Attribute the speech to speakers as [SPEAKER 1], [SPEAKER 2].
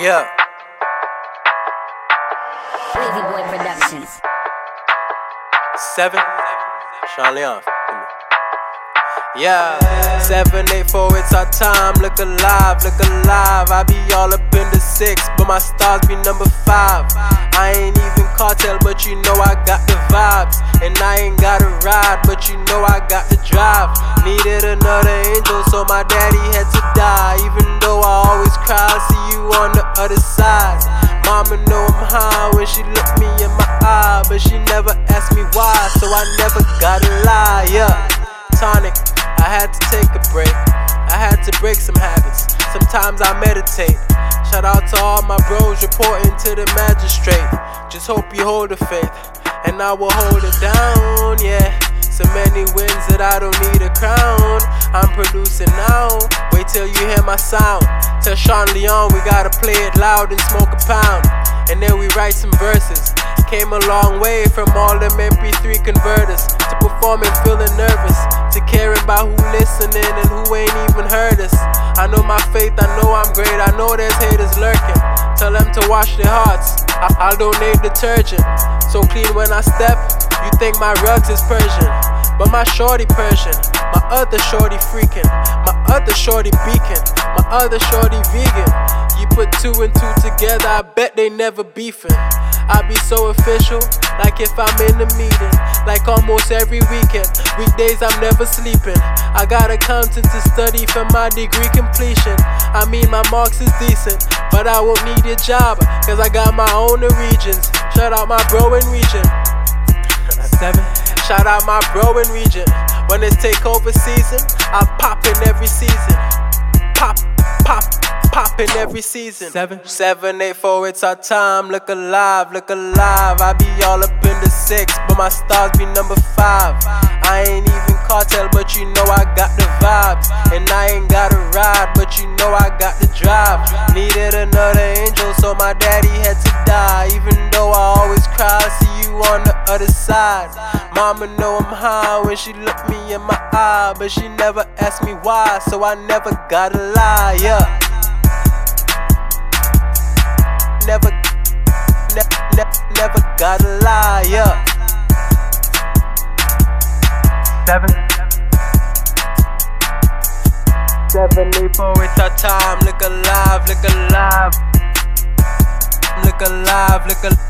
[SPEAKER 1] Yeah.
[SPEAKER 2] Wavy Boy Productions.
[SPEAKER 1] Seven. Sean Leon. Yeah. Seven, eight, four, it's our time. Look alive, look alive. I be all up in the six, but my stars be number five. I ain't even cartel, but you know I got the vibes. And I ain't got a ride, but you know I got the drive. Needed another angel, so my daddy had to die. The side. Mama know I'm high when she look me in my eye, but she never asked me why, so I never gotta lie. Yeah, tonic. I had to take a break. I had to break some habits. Sometimes I meditate. Shout out to all my bros reporting to the magistrate. Just hope you hold the faith, and I will hold it down. Yeah, so many wins that I don't need a crown. I'm producing now. Wait till you hear my sound. Tell Sean Leon we gotta play it loud and smoke a pound. And then we write some verses. Came a long way from all them MP3 converters to performing feeling nervous, to caring about who listening and who ain't even heard us. I know my faith, I know I'm great, I know there's haters lurking. Tell them to wash their hearts. I- I'll donate detergent, so clean when I step. You think my rugs is Persian, but my shorty Persian, other shorty freaking, my other shorty beacon, my other shorty vegan. You put two and two together, I bet they never beefing. I be so official, like if I'm in a meeting, like almost every weekend. Weekdays I'm never sleeping. I got accounting to study for my degree completion. I mean my marks is decent, but I won't need a job, cause I got my own regions. Shout out my bro in region.
[SPEAKER 3] Seven.
[SPEAKER 1] Shout out my bro in region. When it's takeover season, I pop in every season. Pop, pop, pop in every season.
[SPEAKER 3] Seven.
[SPEAKER 1] Seven, eight, four, it's our time. Look alive, look alive. I be all up in the six, but my stars be number five. I ain't even cartel, but you know I got the vibes. And I ain't got a ride, but you know I got the drive. Needed another angel, so my daddy had to die. Even though I always cry, I see you on the other side. Mama know I'm high when she look me in my eye, but she never asked me why, so I never gotta lie. Yeah. Never, ne- ne- never gotta lie. Yeah.
[SPEAKER 3] Seven.
[SPEAKER 1] Seven, eight, four, it's our time. Look alive, look alive. Look alive, look alive.